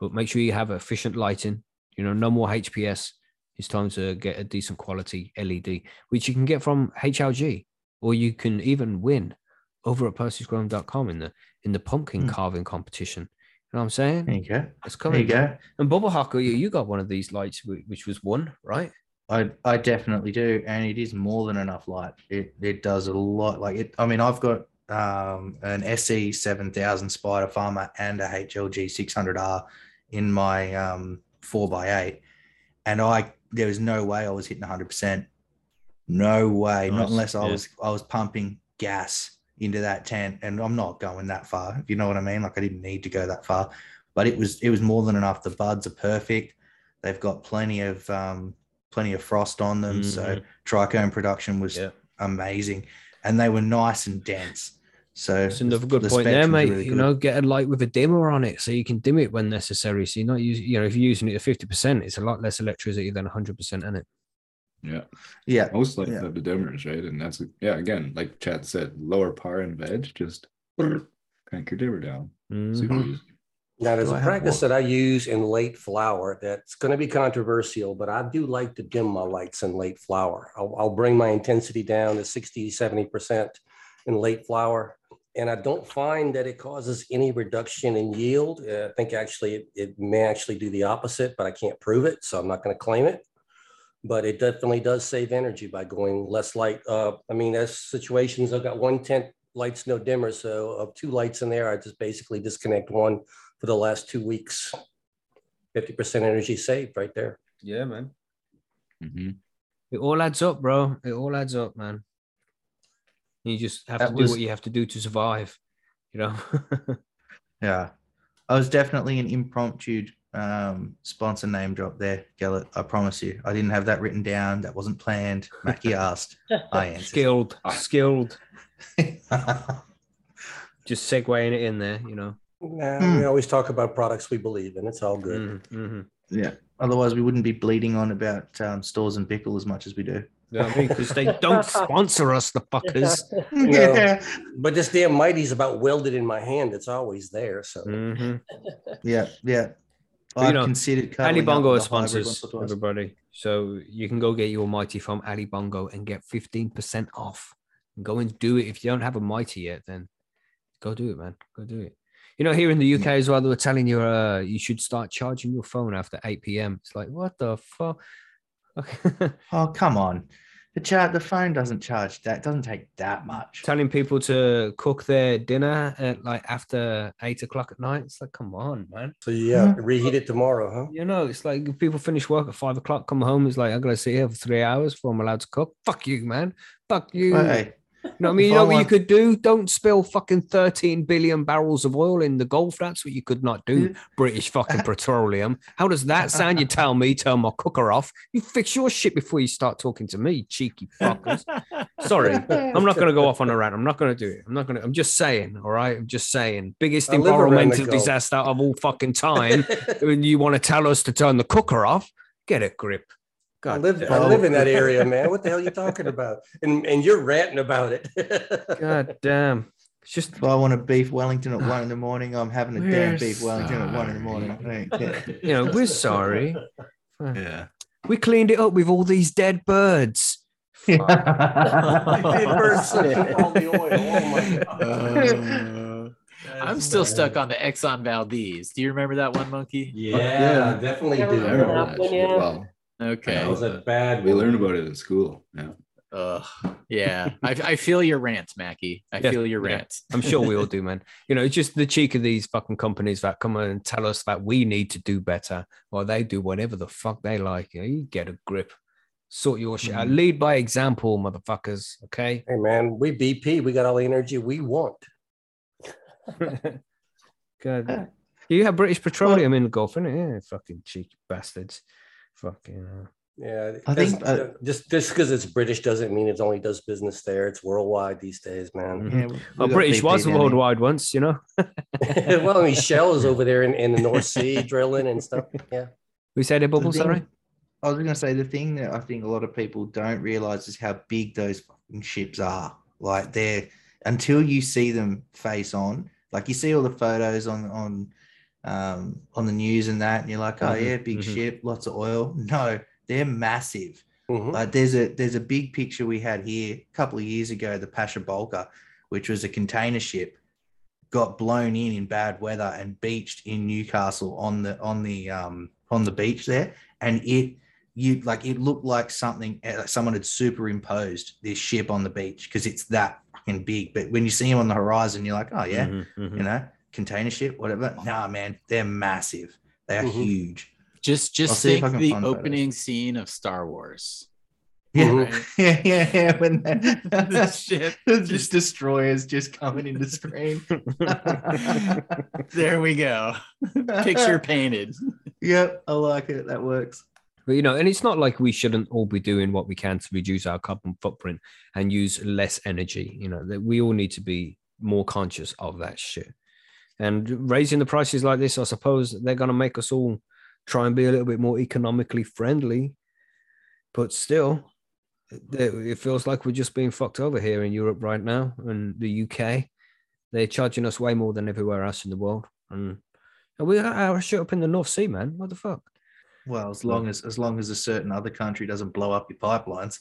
But make sure you have efficient lighting. You know, no more HPS. It's time to get a decent quality LED, which you can get from HLG, or you can even win over at percysgrowroom.com in the in the pumpkin Hmm. carving competition. You know what I'm saying? There you go. It's There you go. And Bubble Hacker, you, you got one of these lights, which was one, right? I, I definitely do, and it is more than enough light. It it does a lot. Like it. I mean, I've got um, an SE seven thousand Spider Farmer and a HLG six hundred R in my um, four x eight, and I there was no way I was hitting hundred percent. No way, Nice, not unless I yeah. was I was pumping gas into that tent, and I'm not going that far. If you know what I mean, like I didn't need to go that far, but it was it was more than enough. The buds are perfect. They've got plenty of um, plenty of frost on them, so Mhm. trichome production was Yeah. amazing, and they were nice and dense. So That's another good the point there, spectrum's mate. really you know, get a light with a dimmer on it so you can dim it when necessary. So you're not using, you know, if you're using it at 50%, it's a lot less electricity than 100% in it. Yeah, yeah, most like Yeah. the dimmers, right? And that's yeah, again, like Chad said, lower par and veg, just crank your dimmer down. Super Mhm. easy. Now, there's Do a I practice that I use in late flower that's going to be controversial, but I do like to dim my lights in late flower. I'll, I'll bring my intensity down to 60, 70% in late flower. And I don't find that it causes any reduction in yield. Uh, I think actually it, it may actually do the opposite, but I can't prove it. So I'm not going to claim it. But it definitely does save energy by going less light. Uh, I mean, there's situations I've got one tent lights, no dimmer. So of two lights in there, I just basically disconnect one for the last two weeks. 50% energy saved right there. Yeah, man. Mhm. It all adds up, bro. It all adds up, man. You just have That to do was- what you have to do to survive, you know? yeah. I was definitely an impromptu um, sponsor name drop there, Gellert. I promise you. I didn't have that written down. That wasn't planned. Mackie asked. I answered. skilled, skilled. Just segueing it in there, you know? Nah, Hmm. We always talk about products we believe in. It's all good. Mhm, mhm. yeah. Otherwise, we wouldn't be bleeding on about um, Storz and Bickel as much as we do. You know what I mean? Because they don't sponsor us, the fuckers. No. But this damn mighty's about welded in my hand. It's always there. So Mhm. Yeah. Yeah. But, you I've know, considered Ali Bongo with are the hybrid sponsors, once everybody. So you can go get your mighty from Ali Bongo and get 15% off. And go and do it. If you don't have a mighty yet, then go do it, man. Go do it. You know, here in the UK as well, they were telling you uh, you should start charging your phone after 8 p.m. It's like, what the fuck? Oh, come on. The chart, the phone doesn't charge that. doesn't take that much. telling people to cook their dinner at like after eight o'clock at night. It's like, come on, man. so yeah, uh, mm-hmm. reheat it tomorrow, huh? You know, it's like people finish work at five o'clock, come home. It's like, I'm going to sit here for three hours before I'm allowed to cook. Fuck you, man. Fuck you. Hey, You know what I mean? You know what you could do? Don't spill fucking 13 billion barrels of oil in the Gulf. That's what you could not do, mm. British fucking petroleum. How does that sound? You tell me, turn my cooker off. You fix your shit before you start talking to me, cheeky fuckers. Sorry. I'm not going to go off on a rant. I'm not going to do it. I'm not going to. I'm just saying. All right. I'm just saying. Biggest I live around the environmental disaster of all fucking time. and you want to tell us to turn the cooker off? Get a grip. I live, I live in that area, man. What the hell are you talking about? And and you're ranting about it. God damn. It's just If I want a beef Wellington at one in the morning, I'm having a damn We're beef Wellington at one in the morning. I don't you know, we're sorry. Yeah. We cleaned it up with all these dead birds. Did birds all the oil? Oh my God. Uh, I'm still stuck on the Exxon Valdez. Do you remember that one, Monkey? Yeah, definitely Yeah, do. I remember Yeah, that when shit well. Okay. That was a bad We learned about it in school. Yeah. Ugh. Yeah. I, I feel your rant, Mackie. I Yeah, feel your yeah. rant. I'm sure we all do, man. You know, it's just the cheek of these fucking companies that come and tell us that we need to do better while they do whatever the fuck they like. You, know, you get a grip. Sort your shit out. Mm-hmm. Lead by example, motherfuckers. Okay. Hey man, we BP. We got all the energy we want. Good. You have British Petroleum in the Gulf, innit? Yeah, fucking cheeky bastards. Fucking. Uh, Yeah, I think, uh, just just because it's British doesn't mean it only does business there. It's worldwide these days, man. Yeah, we- well, we British was down here. worldwide once, you know. well, I mean, Shell is over there in, in the North Sea drilling and stuff. Yeah, We said a The bubble, thing- sorry. I was going to say the thing that I think a lot of people don't realize is how big those fucking ships are. Like they're until you see them face on, like you see all the photos on on um, on the news and that, and you're like, oh Mhm, yeah, big mhm. ship, lots of oil. No, they're massive. Mhm. Like there's a there's a big picture we had here a couple of years ago, the Pasha Bulker, which was a container ship, got blown in in bad weather and beached in Newcastle on the on the um on the beach there, and it you like it looked like something uh, like someone had superimposed this ship on the beach because it's that fucking big. But when you see them on the horizon, you're like, oh yeah, Mhm, mhm. you know, container ship, whatever. Nah, man, they're massive. They are Mhm. huge. Just just see think the find photos. opening scene of Star Wars. Yeah, yeah, yeah, yeah. When The the ship. just destroyers just coming into screen. There we go. Picture painted. Yep, I like it. That works. But you know, and it's not like we shouldn't all be doing what we can to reduce our carbon footprint and use less energy. You know, that we all need to be more conscious of that shit. And raising the prices like this, I suppose they're going to make us all try and be a little bit more economically friendly. But still, it feels like we're just being fucked over here in Europe right now and the UK. They're charging us way more than everywhere else in the world. And, we are our shit up in the North Sea, man. What the fuck? Well, as long as as long as a certain other country doesn't blow up your pipelines.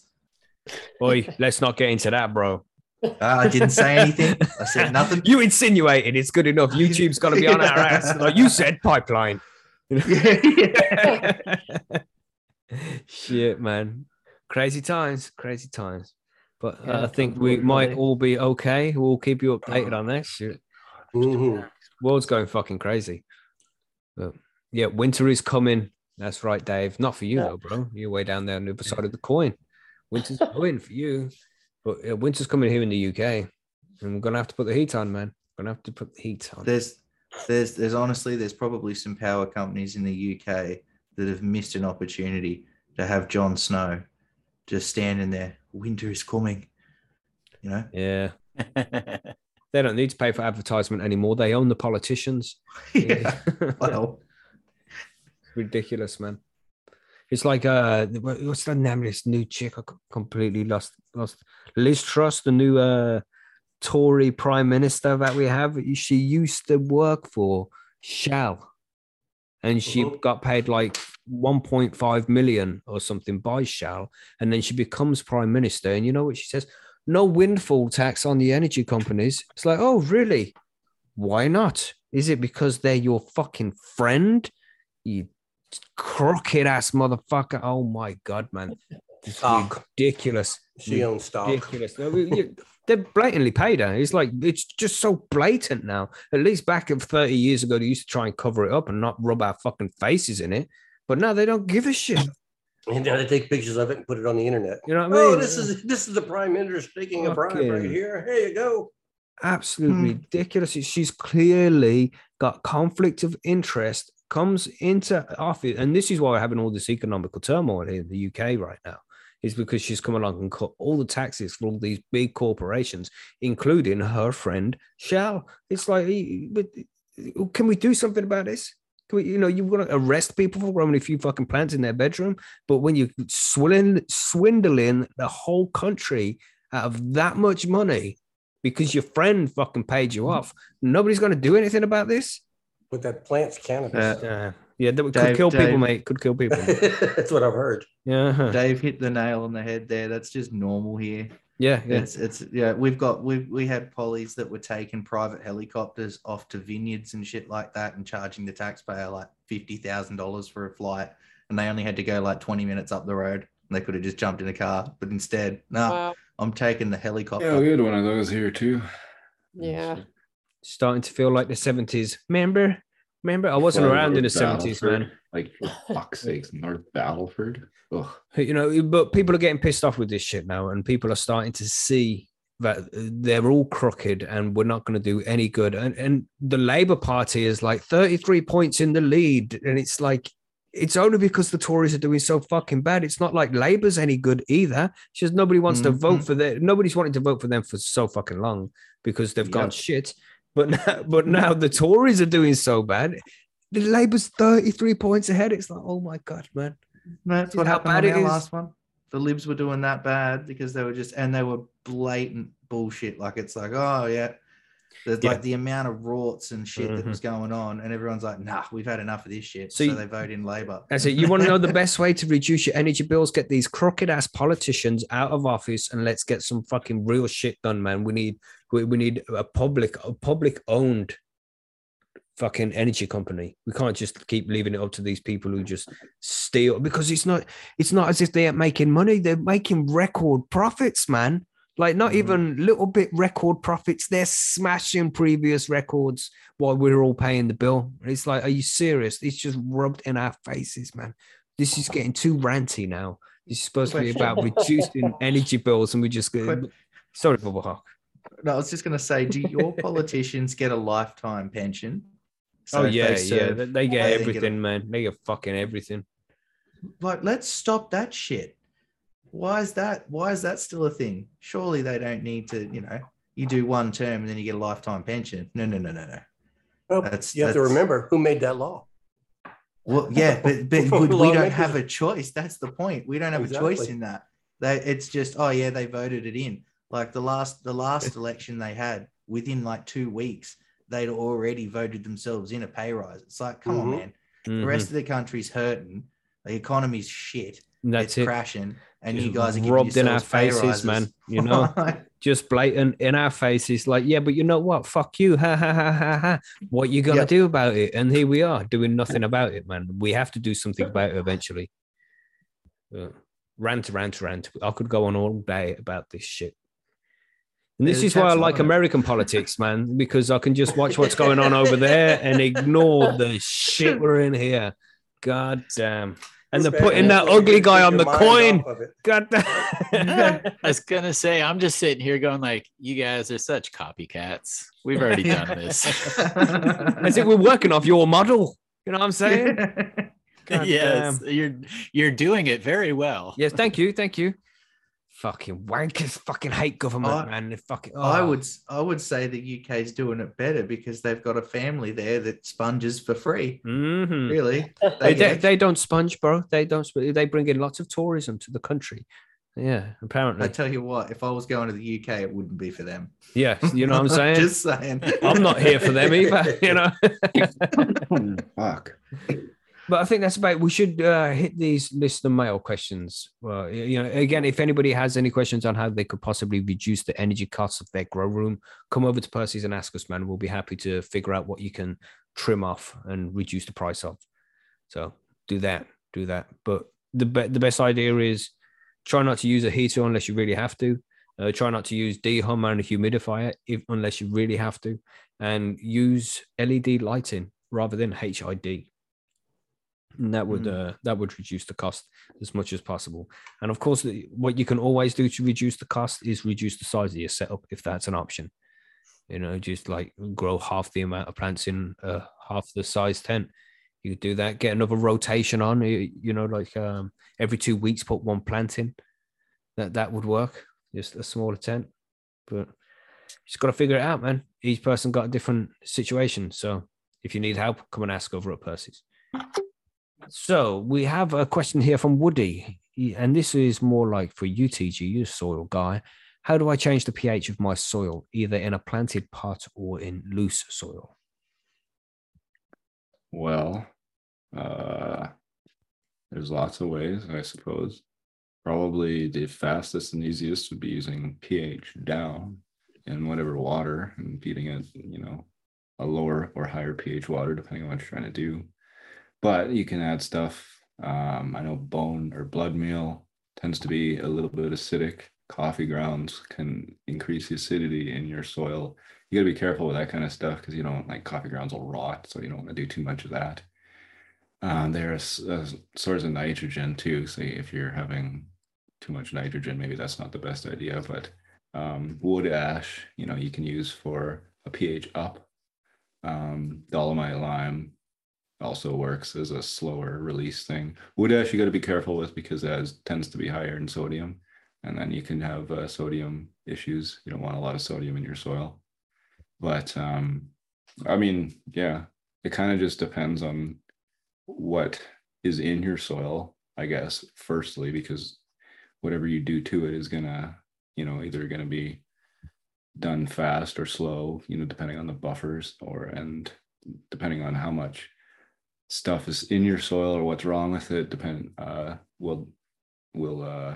Boy, let's not get into that, bro. Ah, I didn't say anything. I said nothing. You insinuated it's good enough. YouTube's got to be on our ass. Like you said, pipeline. yeah. Shit, man. Crazy times, crazy times. But uh, Yeah, I think we might all be okay. We'll keep you updated on this. Shit. World's going fucking crazy. But yeah, winter is coming. That's right, Dave. Not for you Yeah. though, bro. You're way down there on the other side of the coin. Winter's coming for you. But uh, winter's coming here in the UK. And we're gonna have to put the heat on, man. We're gonna have to put the heat on. There's there's there's honestly there's probably some power companies in the UK that have missed an opportunity to have Jon Snow just standing there. Winter is coming. You know? Yeah. They don't need to pay for advertisement anymore. They own the politicians. Yeah. well, ridiculous, man. It's like uh, what's the name of this new chick? I completely lost lost. Liz Truss, the new uh Tory Prime Minister that we have. She used to work for Shell, and she Mhm. got paid like 1.5 million or something by Shell, and then she becomes Prime Minister. And you know what she says? No windfall tax on the energy companies. It's like, oh, really? Why not? Is it because they're your fucking friend? You crooked ass motherfucker. Oh my god, man. Ridiculous. She owns stock. Ridiculous. No, we- you- They're blatantly paid her. It's like it's just so blatant now. At least back of 30 years ago, they used to try and cover it up and not rub our fucking faces in it. But now they don't give a shit. And now they take pictures of it and put it on the internet. You know what I mean? Oh, this is this is the prime minister taking a bribe right here. Here you go. absolutely Hmm. ridiculous. She's clearly got conflict of interest, comes into office, and this is why we're having all this economical turmoil here in the UK right now. Is because she's come along and cut all the taxes for all these big corporations, including her friend Shell. It's like, can we do something about this? Can we, you know, you want to arrest people for growing a few fucking plants in their bedroom, but when you're swindling, swindling the whole country out of that much money because your friend fucking paid you off, nobody's going to do anything about this. But that plant's cannabis. Uh, yeah, that could Dave- kill people, mate. Could kill people. That's what I've heard. yeah, Dave hit the nail on the head there. That's just normal here. yeah, yeah. It's it's yeah. We've got we we had pollies that were taking private helicopters off to vineyards and shit like that, and charging the taxpayer like fifty thousand dollars for a flight, and they only had to go like twenty minutes up the road. And they could have just jumped in a car, but instead, no, Wow. I'm taking the helicopter. Yeah, we had one of those here too. Yeah. Starting to feel like the seventies. Remember, remember, I wasn't Well, around in the North seventies, man. Like for fuck's sakes, North Battleford. Ugh. you know but people are getting pissed off with this shit now and people are starting to see that they're all crooked and we're not going to do any good and and the labor party is like 33 points in the lead and it's like it's only because the tories are doing so fucking bad it's not like Labour's any good either it's just nobody wants to vote Mhm. for them nobody's wanting to vote for them for so fucking long because they've gone shit but now, but now the tories are doing so bad the Labour's 33 points ahead it's like oh my god man That's what happened bad on our last one. The libs were doing that bad because they were just and they were blatant bullshit. Like it's like, oh yeah. There's Yeah. like the amount of rorts and shit that Mhm. was going on, and everyone's like, nah, we've had enough of this shit. So So, you- they vote in Labour. I said, you want to know the best way to reduce your energy bills? Get these crooked ass politicians out of office and let's get some fucking real shit done, man. We need we, we need a public a public owned fucking energy company. We can't just keep leaving it up to these people who just steal because it's not it's not as if they are making money. They're making record profits, man. Like not Mhm. even little bit record profits. They're smashing previous records while we're all paying the bill. It's like, are you serious? It's just rubbed in our faces, man. This is getting too ranty now. This is supposed to be about reducing energy bills, and we just go. Sorry, Bubba Hawk. No, I was just gonna say, do your politicians get a lifetime pension? oh if they yeah, yeah. serve- They, they get they get a- everything, man. They get fucking everything. like let's stop that shit why is that why is that still a thing surely they don't need to you know you do one term and then you get a lifetime pension no no no no no Well, That's- you have to remember who made that law. well yeah but but we, we don't have a choice that's the point we don't have a choice in that they it's just oh yeah they voted it in like the last the last election they had within like two weeks they'd already voted themselves in a pay rise it's like come on Mhm. man the rest of the country's hurting the economy's shit that's it's it. crashing, and Just you guys are giving rubbed in our yourselves pay faces, man. You know, just blatant in our faces. Like, yeah, but you know what? Fuck you. Ha ha ha ha ha. What you gonna Yep. do about it? And here we are doing nothing about it, man. We have to do something about it eventually. Uh, rant, rant, rant. I could go on all day about this shit. And this is why I like. American politics, man, because I can just watch what's going on over there and ignore the shit we're in here. God damn. And they're putting that ugly guy on the coin. God damn. I was gonna say, I'm just sitting here going like, you guys are such copycats. We've already done this. As if we're working off your model. You know what I'm saying? God yes, you're you're doing it very well. Yes, thank you, thank you. Fucking wankers fucking hate government, I- man. They fucking I oh. would I would say the UK is doing it better because they've got a family there that sponges for free. Mhm. Really, They, they, they don't sponge, bro. They don't. sp- They bring in lots of tourism to the country. Yeah, apparently. I tell you what, if I was going to the UK, it wouldn't be for them. Yeah, you know what I'm saying. Just saying. I'm not here for them either. You know. Fuck. But I think that's about. We should uh, hit these listener mail questions. Well, you know, again, if anybody has any questions on how they could possibly reduce the energy costs of their grow room, come over to Percy's and ask us, man. We'll be happy to figure out what you can trim off and reduce the price of. So do that, do that. But the be- the best idea is try not to use a heater unless you really have to. Uh, try not to use dehummer and a humidifier if unless you really have to, and use LED lighting rather than HID. And that would uh, that would reduce the cost as much as possible. And of course, what you can always do to reduce the cost is reduce the size of your setup if that's an option. You know, just like grow half the amount of plants in uh, half the size tent. You could do that. Get another rotation on. You, you know, like um, every two weeks, put one plant in. That that would work. Just a smaller tent, but you just got to figure it out, man. Each person got a different situation. So if you need help, come and ask over at Percy's. So we have a question here from Woody, and this is more like for you, TG, you soil guy. How do I change the pH of my soil, either in a planted pot or in loose soil? Well, uh, there's lots of ways, I suppose. Probably the fastest and easiest would be using pH down in whatever water and feeding it, you know, a lower or higher pH water, depending on what you're trying to do. But you can add stuff. Um, I know bone or blood meal tends to be a little bit acidic. Coffee grounds can increase the acidity in your soil. You got to be careful with that kind of stuff because you don't like coffee grounds will rot, so you don't want to do too much of that. Uh, there's a source of nitrogen too. So if you're having too much nitrogen, maybe that's not the best idea. But um, wood ash, you know, you can use for a pH up. Um, dolomite lime also works as a slower release thing. Wood ash you got to be careful with because it has, tends to be higher in sodium, and then you can have uh, sodium issues. You don't want a lot of sodium in your soil. But um, I mean, yeah, it kind of just depends on what is in your soil, I guess. Firstly, because whatever you do to it is gonna, you know, either gonna be done fast or slow, you know, depending on the buffers or and depending on how much stuff is in your soil or what's wrong with it, depend uh will will uh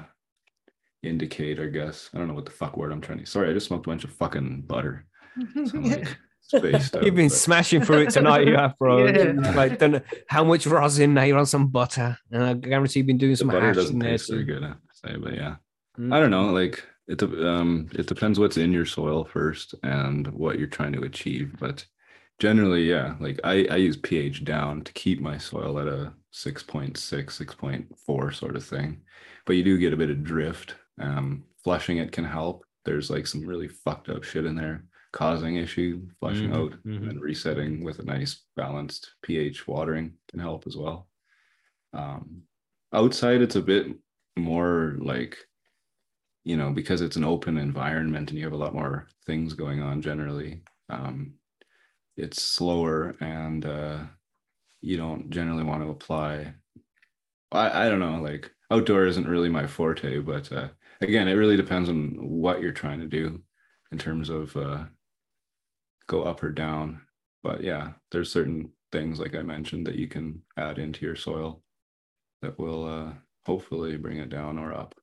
indicate, I guess. I don't know what the fuck word I'm trying to sorry, I just smoked a bunch of fucking butter. So like spaced out, You've been but- smashing through it tonight, you have, bro. Yeah. Like, don't know how much rosin now you're on some butter, and I guarantee you've been doing the some butter hash doesn't in there taste very too. good, I say, but yeah. Mm. I don't know, like it um it depends what's in your soil first and what you're trying to achieve. But generally, yeah, like I, I use pH down to keep my soil at a 6.6, 6.4 sort of thing. But you do get a bit of drift. Um flushing it can help. There's like some really fucked up shit in there causing issue, flushing Mhm, out mhm. and resetting with a nice balanced pH watering can help as well. Um outside it's a bit more like you know because it's an open environment and you have a lot more things going on generally um it's slower and uh you don't generally want to apply. I i don't know like outdoor isn't really my forte but uh again it really depends on what you're trying to do in terms of uh go up or down. But yeah there's certain things like i mentioned that you can add into your soil that will uh hopefully bring it down or up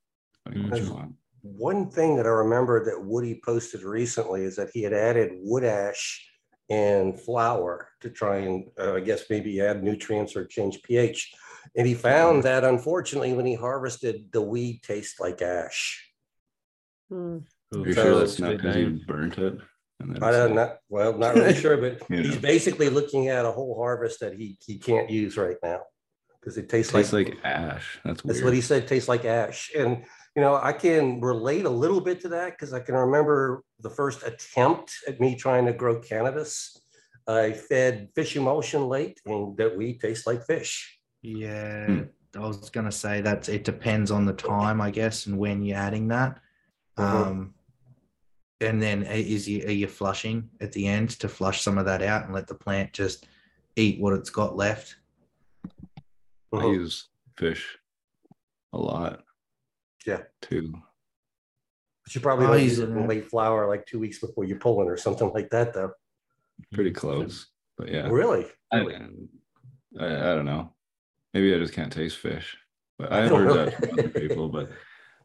depending on what you want. One thing that I remember that Woody posted recently is that he had added wood ash and flour to try and, uh, I guess, maybe add nutrients or change pH. And he found that unfortunately, when he harvested, the weed tastes like ash. Hmm. Are you So- sure that's not because you burnt it? And I don't know, well, not really sure, but Yeah. he's basically looking at a whole harvest that he, he can't use right now. Because it tastes like. tastes like ash. That's weird. That's what he said, tastes like ash. And, you know, I can relate a little bit to that because I can remember the first attempt at me trying to grow cannabis. I fed fish emulsion late and that weed tastes like fish. Yeah, Hmm. I was gonna say that it depends on the time, I guess, and when you're adding that. Mhm. Um, and then is you are you flushing at the end to flush some of that out and let the plant just eat what it's got left? I Mhm. use fish a lot. Yeah. Too. But you probably Oh, don't use it in in late flower like two weeks before you pull it or something like that, though. Pretty close. But yeah. Really? I, I, I don't know. Maybe I just can't taste fish. But I I've heard know. that from other people. But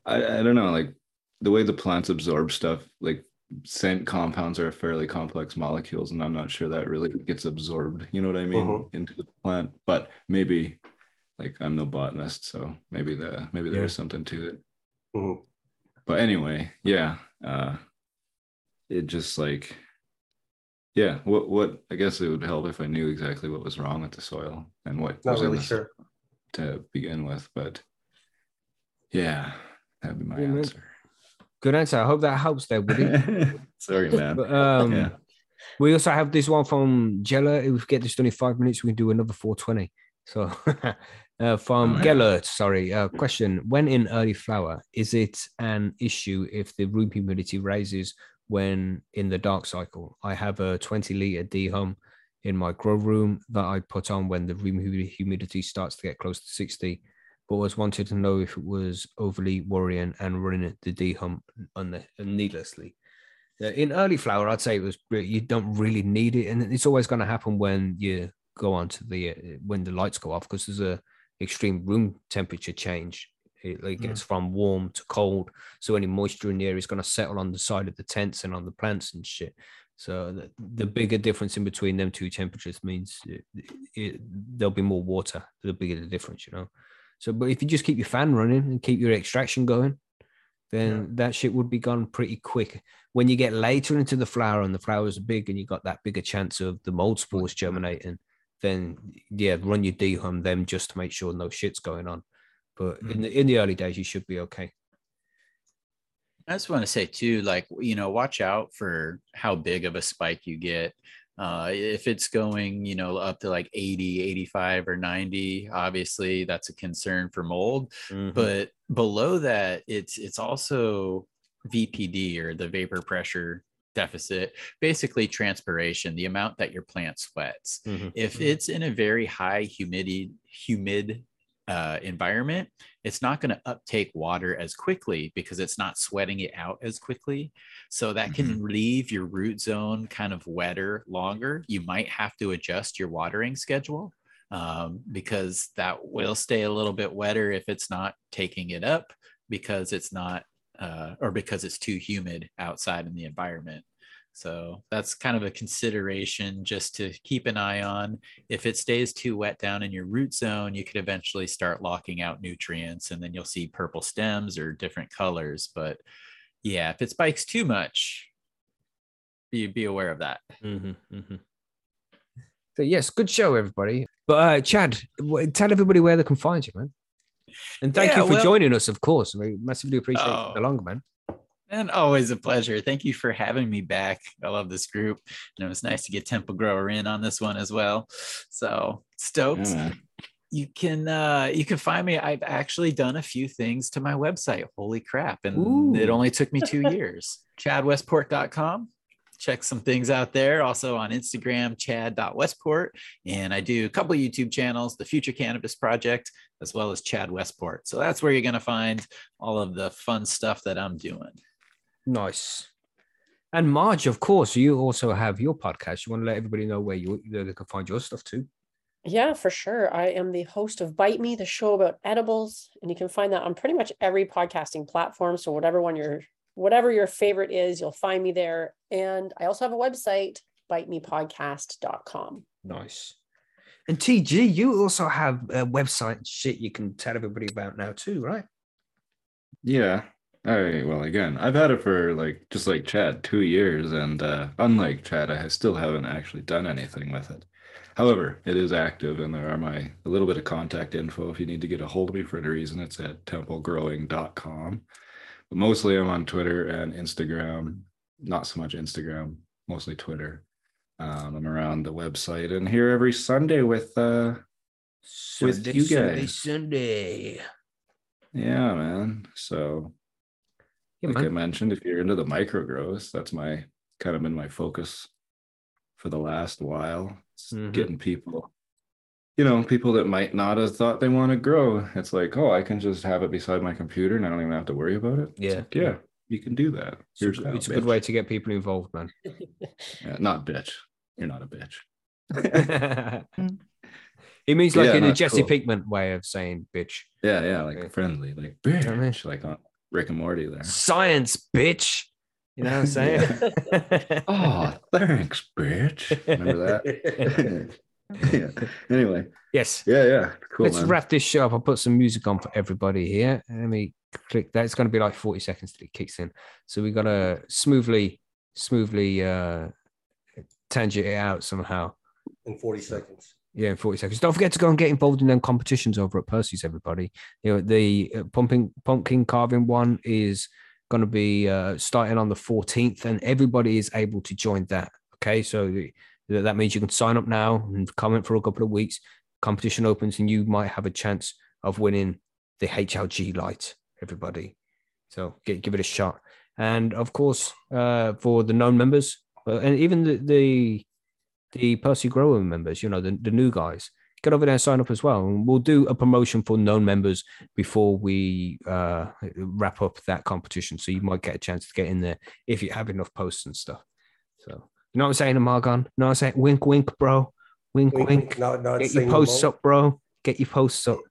I, I don't know. Like the way the plants absorb stuff, like scent compounds are fairly complex molecules, and I'm not sure that really gets absorbed. You know what I mean Mhm. into the plant. But maybe, like I'm no botanist, so maybe the maybe Yeah. there's something to it. But anyway, yeah. Uh, it just like yeah, what what I guess it would help if I knew exactly what was wrong with the soil and what Not was in really the sure. to begin with, but yeah, that'd be my Yeah, man. answer. Good answer. I hope that helps there, Woody. Sorry, man. But, um, yeah. We also have this one from Jella. If we get this done in five minutes, we can do another 420. So uh, from Alright. Gellert, sorry. Uh, question When in early flower, is it an issue if the room humidity rises when in the dark cycle? I have a 20 liter D hum in my grow room that I put on when the room humidity starts to get close to 60, but was wanted to know if it was overly worrying and running the D hum un- needlessly. In early flower, I'd say it was you don't really need it, and it's always going to happen when you go on to the uh, when the lights go off because there's a extreme room temperature change. It like, hmm. gets from warm to cold, so any moisture in the air is going to settle on the side of the tents and on the plants and shit. So the, the hmm. bigger difference in between them two temperatures means it, it, there'll be more water. The bigger the difference, you know. So, but if you just keep your fan running and keep your extraction going, then that shit would be gone pretty quick. When you get later into the flower and the flowers are big and you got that bigger chance of the mold spores germinating, then yeah, run your dehum them just to make sure no shit's going on. But in the in the early days, you should be okay. I just want to say too, like you know, watch out for how big of a spike you get. Uh, if it's going, you know, up to like 80, 85 or 90, obviously that's a concern for mold. Mhm. But below that, it's it's also VPD or the vapor pressure deficit, basically transpiration, the amount that your plant sweats. Mhm. If it's in a very high humidity, humid uh, environment, it's not going to uptake water as quickly because it's not sweating it out as quickly. So that can leave your root zone kind of wetter longer. You might have to adjust your watering schedule um, because that will stay a little bit wetter if it's not taking it up because it's not uh, or because it's too humid outside in the environment. So that's kind of a consideration just to keep an eye on. If it stays too wet down in your root zone, you could eventually start locking out nutrients and then you'll see purple stems or different colors. But yeah, if it spikes too much, be, be aware of that. Mhm, mhm. So yes, good show, everybody. But uh, Chad, tell everybody where they can find you, man. And thank Yeah, you for well- joining us, of course. We massively appreciate Oh. the long man. And always a pleasure. Thank you for having me back. I love this group. And it was nice to get Temple Grower in on this one as well. So stoked. Yeah, you can uh you can find me i've actually done a few things to my website holy crap and it only took me two years chadwestport.com check some things out there also on instagram chad.westport and i do a couple of youtube channels the future cannabis project as well as chad westport so that's where you're going to find all of the fun stuff that i'm doing Nice. And Marge, of course, you also have your podcast. You want to let everybody know where you where they can find your stuff too. Yeah, for sure. I am the host of Bite Me, the show about edibles, and you can find that on pretty much every podcasting platform. So whatever one your whatever your favorite is, you'll find me there. And I also have a website, bitemepodcast.com. Nice. And TG, you also have a website shit you can tell everybody about now too, right? Yeah. All right. Well, again, I've had it for like just like Chad, two years, and uh, unlike Chad, I still haven't actually done anything with it. However, it is active, and there are my a little bit of contact info if you need to get a hold of me for any reason. It's at templegrowing.com. But mostly, I'm on Twitter and Instagram. Not so much Instagram, mostly Twitter. Um, I'm around the website and here every Sunday with uh, With Sunday, you Sunday, guys. Sunday. yeah, man. So Yeah, like I mentioned, if you're into the micro growth, that's my kind of been my focus for the last while. Mhm. Getting people, you know, people that might not have thought they want to grow. It's like, oh, I can just have it beside my computer and I don't even have to worry about it. Yeah. like, yeah, you can do that. It's, a, Here's good- it's a good bitch. way to get people involved, man. Yeah, not bitch. You're not a bitch. it means like Yeah, in a Jesse cool. Pinkman way of saying bitch. Yeah, yeah, like Yeah. friendly, like know what I mean? bitch, like on Rick and Morty there. Science, bitch. You know what I'm saying? Oh, thanks, bitch. Remember that? yeah. Anyway, yes. yeah, yeah, cool. Let's man. wrap this show up. I'll put some music on for everybody here. Let me click that. It's going to be like 40 seconds till it kicks in. So we got to smoothly, smoothly uh, tangent it out somehow. in 40 seconds. Yeah, in 40 seconds. Don't forget to go and get involved in them competitions over at Percy's, everybody. You know, the uh, pumping pumpkin carving one is going to be uh, starting on the 14th, and everybody is able to join that. Okay, so the, that means you can sign up now and comment for a couple of weeks. Competition opens, and you might have a chance of winning the HLG light, everybody. So get, give it a shot. And of course, uh, for the known members, uh, and even the, the the Percy Grower members, you know, the, the new guys, get over there and sign up as well. And we'll do a promotion for known members before we uh, wrap up that competition. So you might get a chance to get in there if you have enough posts and stuff. So, you know what I'm saying, Amargon? You know what I'm saying? Wink, wink, bro. Wink, wink. Wink, No, no, Get your posts up, bro. Get your posts up.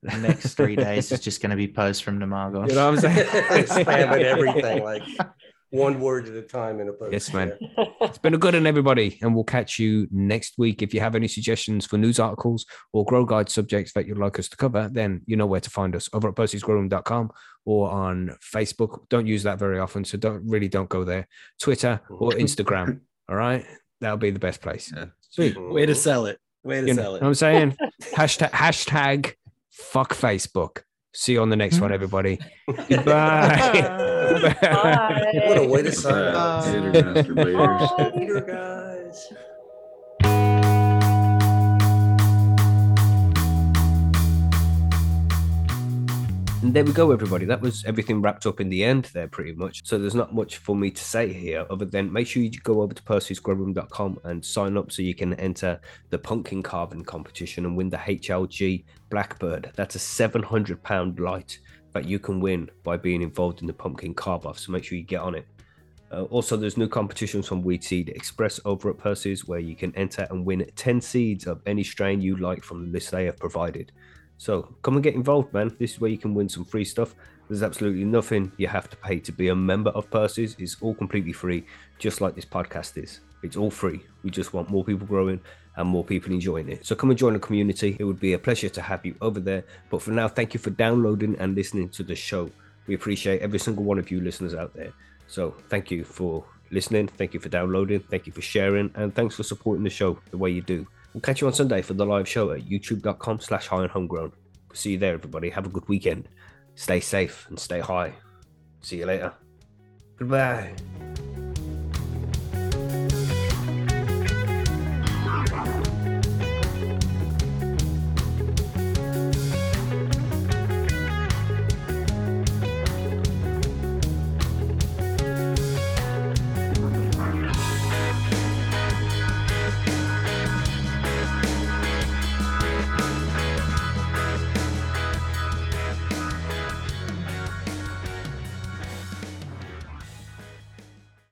The next three days is just going to be posts from Namago. You know what I'm saying? Spamming everything like one word at a time in a post. Yes, man. yeah. It's been a good one, everybody, and we'll catch you next week. If you have any suggestions for news articles or grow guide subjects that you'd like us to cover, then you know where to find us over at percysgrowroom.com or on Facebook. Don't use that very often, so don't really don't go there. Twitter or mm. Instagram. All right, that'll be the best place. Yeah. Sweet. Way to sell it. Way to You sell what it. I'm saying? hashtag hashtag fuck Facebook. See you on the next one, everybody. Goodbye. Bye. What a way to sign up. Later, guys. And there we go, everybody. That was everything wrapped up in the end there, pretty much. So there's not much for me to say here, other than make sure you go over to percysgrowroom.com and sign up so you can enter the pumpkin carving competition and win the HLG Blackbird. That's a 700 pound light that you can win by being involved in the pumpkin carve off. So make sure you get on it. Uh, also, there's new competitions from Weed Seed Express over at Percy's where you can enter and win 10 seeds of any strain you like from the list they have provided. So come and get involved, man. This is where you can win some free stuff. There's absolutely nothing you have to pay to be a member of Percy's. It's all completely free, just like this podcast is. It's all free. We just want more people growing and more people enjoying it. So come and join the community. It would be a pleasure to have you over there. But for now, thank you for downloading and listening to the show. We appreciate every single one of you listeners out there. So thank you for listening. Thank you for downloading. Thank you for sharing. And thanks for supporting the show the way you do. We'll catch you on Sunday for the live show at youtube.com slash high and homegrown. See you there, everybody. Have a good weekend. Stay safe and stay high. See you later. Goodbye.